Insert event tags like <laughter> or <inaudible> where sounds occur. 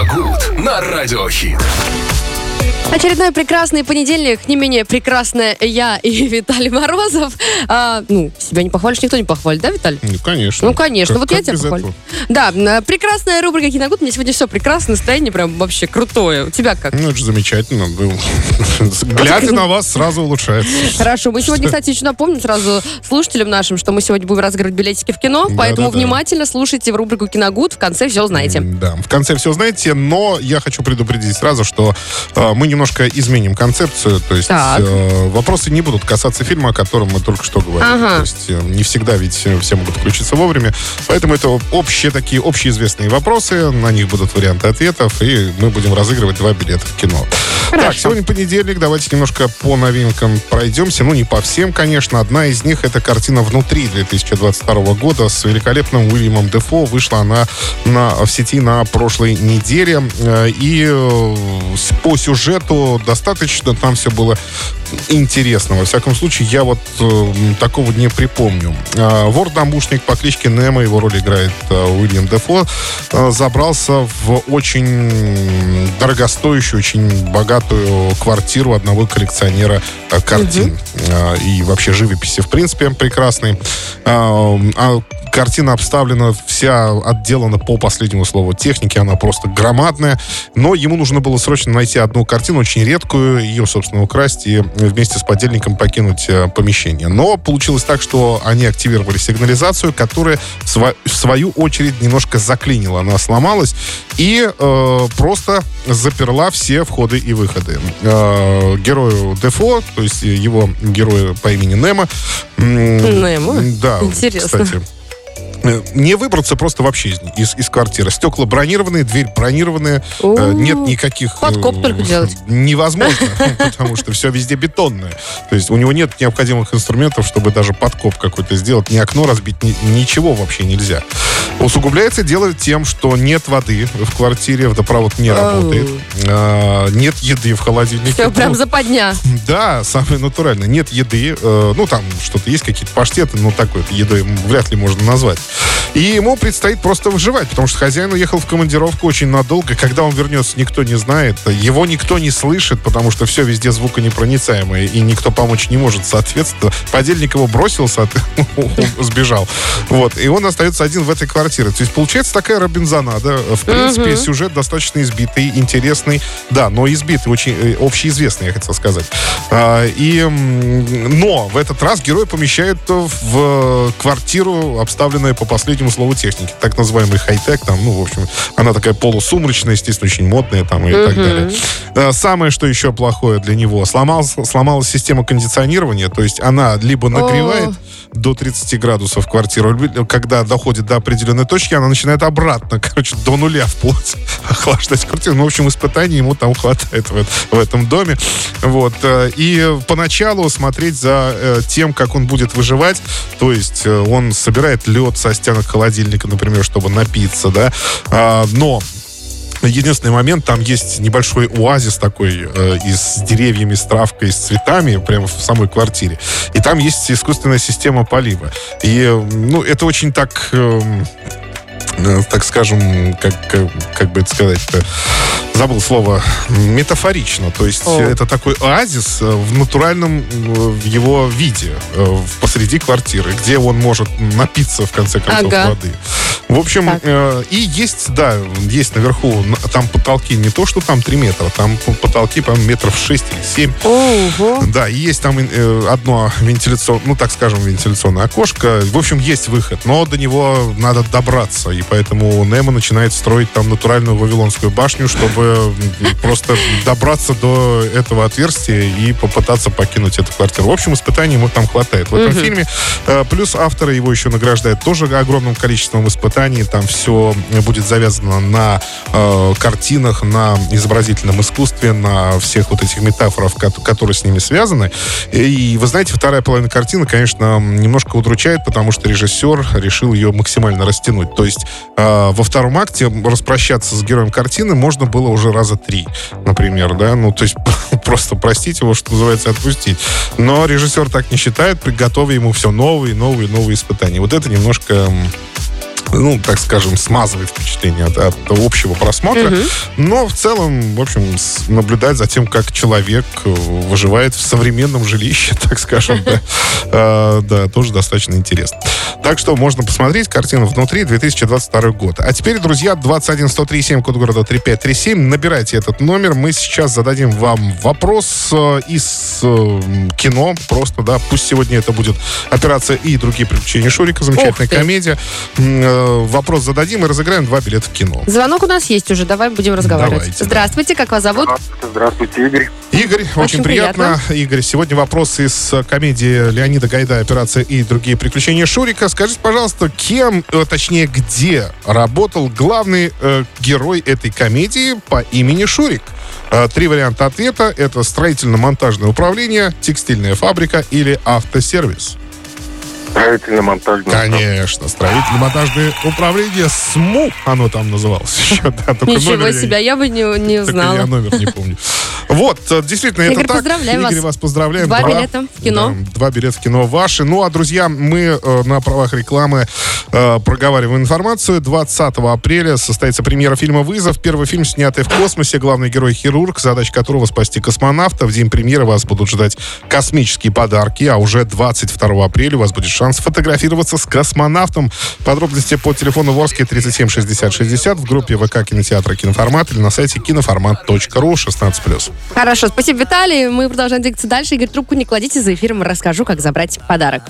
Киногуд на Радиохит. Очередной прекрасный понедельник, не менее прекрасная я и <laughs> Виталий Морозов. А, ну, себя не похвалишь, никто не похвалит, да, Виталий? Ну, конечно. Ну, конечно, Как- вот я как тебя без похвалю. этого? Да, прекрасная рубрика «Киногуд». Мне сегодня все прекрасно, настроение прям вообще крутое. У тебя как? Ну, это же замечательно. <laughs> Глядя на вас, сразу улучшается. Хорошо. Мы сегодня, кстати, еще напомним сразу слушателям нашим, что мы сегодня будем разыгрывать билетики в кино, поэтому внимательно слушайте в рубрику «Киногуд». В конце все узнаете. Да, в конце все знаете, но я хочу предупредить сразу, что э, мы немножко изменим концепцию, то есть Так. э, вопросы не будут касаться фильма, о котором мы только что говорили. Ага. То есть э, не всегда ведь э, все могут включиться вовремя, поэтому это общие такие общеизвестные вопросы, на них будут варианты ответов, и мы будем разыгрывать два билета в кино. Так, Хорошо. сегодня понедельник, давайте немножко по новинкам пройдемся. Ну, не по всем, конечно. Одна из них это картина «Внутри» 2022 года с великолепным Уильямом Дефо. Вышла она на, в сети на прошлой неделе. Э, И э, по сюжету достаточно там все было интересно. Во всяком случае, я вот э, такого не припомню. Э, Вор-домушник по кличке Немо, его роль играет э, Уильям Дефо, э, забрался в очень дорогостоящую, очень богатую квартиру одного коллекционера э, картин. Э, И вообще живописи, в принципе, прекрасной. А, а Картина обставлена, вся отделана по последнему слову техники, она просто громадная. Но ему нужно было срочно найти одну картину, очень редкую, ее, собственно, украсть и вместе с подельником покинуть э, помещение. Но получилось так, что они активировали сигнализацию, которая в, свою очередь немножко заклинила. Она сломалась и э, просто заперла все входы и выходы. Э, герою Дефо, то есть его герою по имени Немо. Немо? Да, Интересно. кстати. Э, Не выбраться просто вообще из, из, из квартиры. Стекла бронированные, дверь бронированная. Э, Нет никаких... э, Подкоп только делать. Невозможно, <laughs> потому что все везде бетонное. То есть у него нет необходимых инструментов, чтобы даже подкоп какой-то сделать. Ни окно разбить, ни- ничего вообще нельзя. Усугубляется дело тем, что нет воды в квартире, водопровод не работает. Нет еды в холодильнике. Все, прям Ну, западня. <laughs> да, самое натуральное. Нет еды. э, ну, там что-то есть, какие-то паштеты, но такой едой вряд ли можно назвать. И ему предстоит просто выживать, потому что хозяин уехал в командировку очень надолго. Когда он вернется, никто не знает. Его никто не слышит, потому что все везде звуконепроницаемое, и никто помочь не может, соответственно. Подельник его бросился, <laughs> сбежал. Вот. И он остается один в этой квартире. То есть получается такая Робинзонада. В принципе, сюжет достаточно избитый, интересный. Да, но избитый, очень э, общеизвестный, я хотел сказать. А, и, но в этот раз герой помещают в квартиру, обставленную по последнему слову техники. Так называемый хай-тек. Там, ну, в общем, она такая полусумрачная, естественно, очень модная там и так Мгм. далее. А, Самое, что еще плохое для него, сломалась, сломалась система кондиционирования, то есть она либо нагревает до 30 градусов квартиру, когда доходит до определенной точки, она начинает обратно, <laughs> короче, до нуля вплоть <laughs> охлаждать квартиру. Ну, в общем, испытаний ему там хватает в, в этом доме. Вот. э, И поначалу смотреть за э, тем, как он будет выживать, то есть э, он собирает лед со стенок холодильника, например, чтобы напиться, да, А, но Единственный момент, там есть небольшой оазис такой э, из с деревьями, с травкой, с цветами, прямо в самой квартире. И там есть искусственная система полива. И, ну, это очень так, эм, так скажем, как, э, как бы это сказать забыл слово, метафорично. То есть О. это такой оазис э, в натуральном э, в его виде э, посреди квартиры, где он может напиться, в конце концов, Ага. воды. В общем, Так. э, и есть, да, есть наверху, там потолки не то, что там 3 метра, там потолки, по метров 6 или 7. Ого. Да, и есть там э, одно вентиляционное, ну, так скажем, вентиляционное окошко. В общем, есть выход, но до него надо добраться. И поэтому Немо начинает строить там натуральную Вавилонскую башню, чтобы просто добраться до этого отверстия и попытаться покинуть эту квартиру. В общем, испытаний ему там хватает. В этом фильме э, плюс авторы его еще награждают тоже огромным количеством испытаний. Там все будет завязано на э, картинах, на изобразительном искусстве, на всех вот этих метафорах, ко- которые с ними связаны. И вы знаете, вторая половина картины, конечно, немножко удручает, потому что режиссер решил ее максимально растянуть. То есть э, во втором акте распрощаться с героем картины можно было уже раза три, например, да, ну, то есть <laughs> просто простить его, что называется, отпустить. Но режиссер так не считает, приготовив ему все новые, новые, новые испытания. Вот это немножко ну, так скажем, смазывает впечатление от, от общего просмотра. Но в целом, в общем, наблюдать за тем, как человек э, выживает в современном жилище, <laughs> так скажем, да, э, <laughs> да, тоже достаточно интересно. Так что можно посмотреть картину внутри 2022 год. А теперь, друзья, 21 103 код города 3537. Набирайте этот номер. Мы сейчас зададим вам вопрос э, из э, кино. Просто, да, пусть сегодня это будет операция и другие приключения Шурика. Замечательная комедия. Вопрос зададим и разыграем два билета в кино. Звонок у нас есть уже, давай будем разговаривать. Давайте, да. Здравствуйте, как вас зовут? Здравствуйте, Игорь. Игорь, очень, Очень приятно. Игорь, сегодня вопрос из комедии Леонида Гайда «Операция и другие приключения Шурика». Скажите, пожалуйста, кем, э, точнее, где работал главный э, герой этой комедии по имени Шурик? Э, Три варианта ответа. Это строительно-монтажное управление, текстильная фабрика или автосервис. Строительно-монтажный. Конечно, строительно-монтажное управление СМУ, оно там называлось <laughs> еще. Да, Ничего номер себе, я бы не, не <laughs> только узнала. я номер не помню. Вот, э, действительно, это Игорь, так. поздравляем Игорь, вас. вас поздравляем. Два билета в кино. Да, два билета в кино ваши. Ну, а, друзья, мы э, на правах рекламы э, проговариваем информацию. 20 апреля состоится премьера фильма «Вызов». Первый фильм, снятый в космосе. Главный герой хирург, задача которого спасти космонавта. В день премьеры вас будут ждать космические подарки, а уже 22 апреля у вас будет шанс фотографироваться с космонавтом. Подробности по телефону Ворске 37 60 60 в группе ВК кинотеатра «Киноформат» или на сайте киноформат.ру 16+. Хорошо, спасибо, Виталий. Мы продолжаем двигаться дальше. Игорь, трубку не кладите за эфиром, расскажу, как забрать подарок.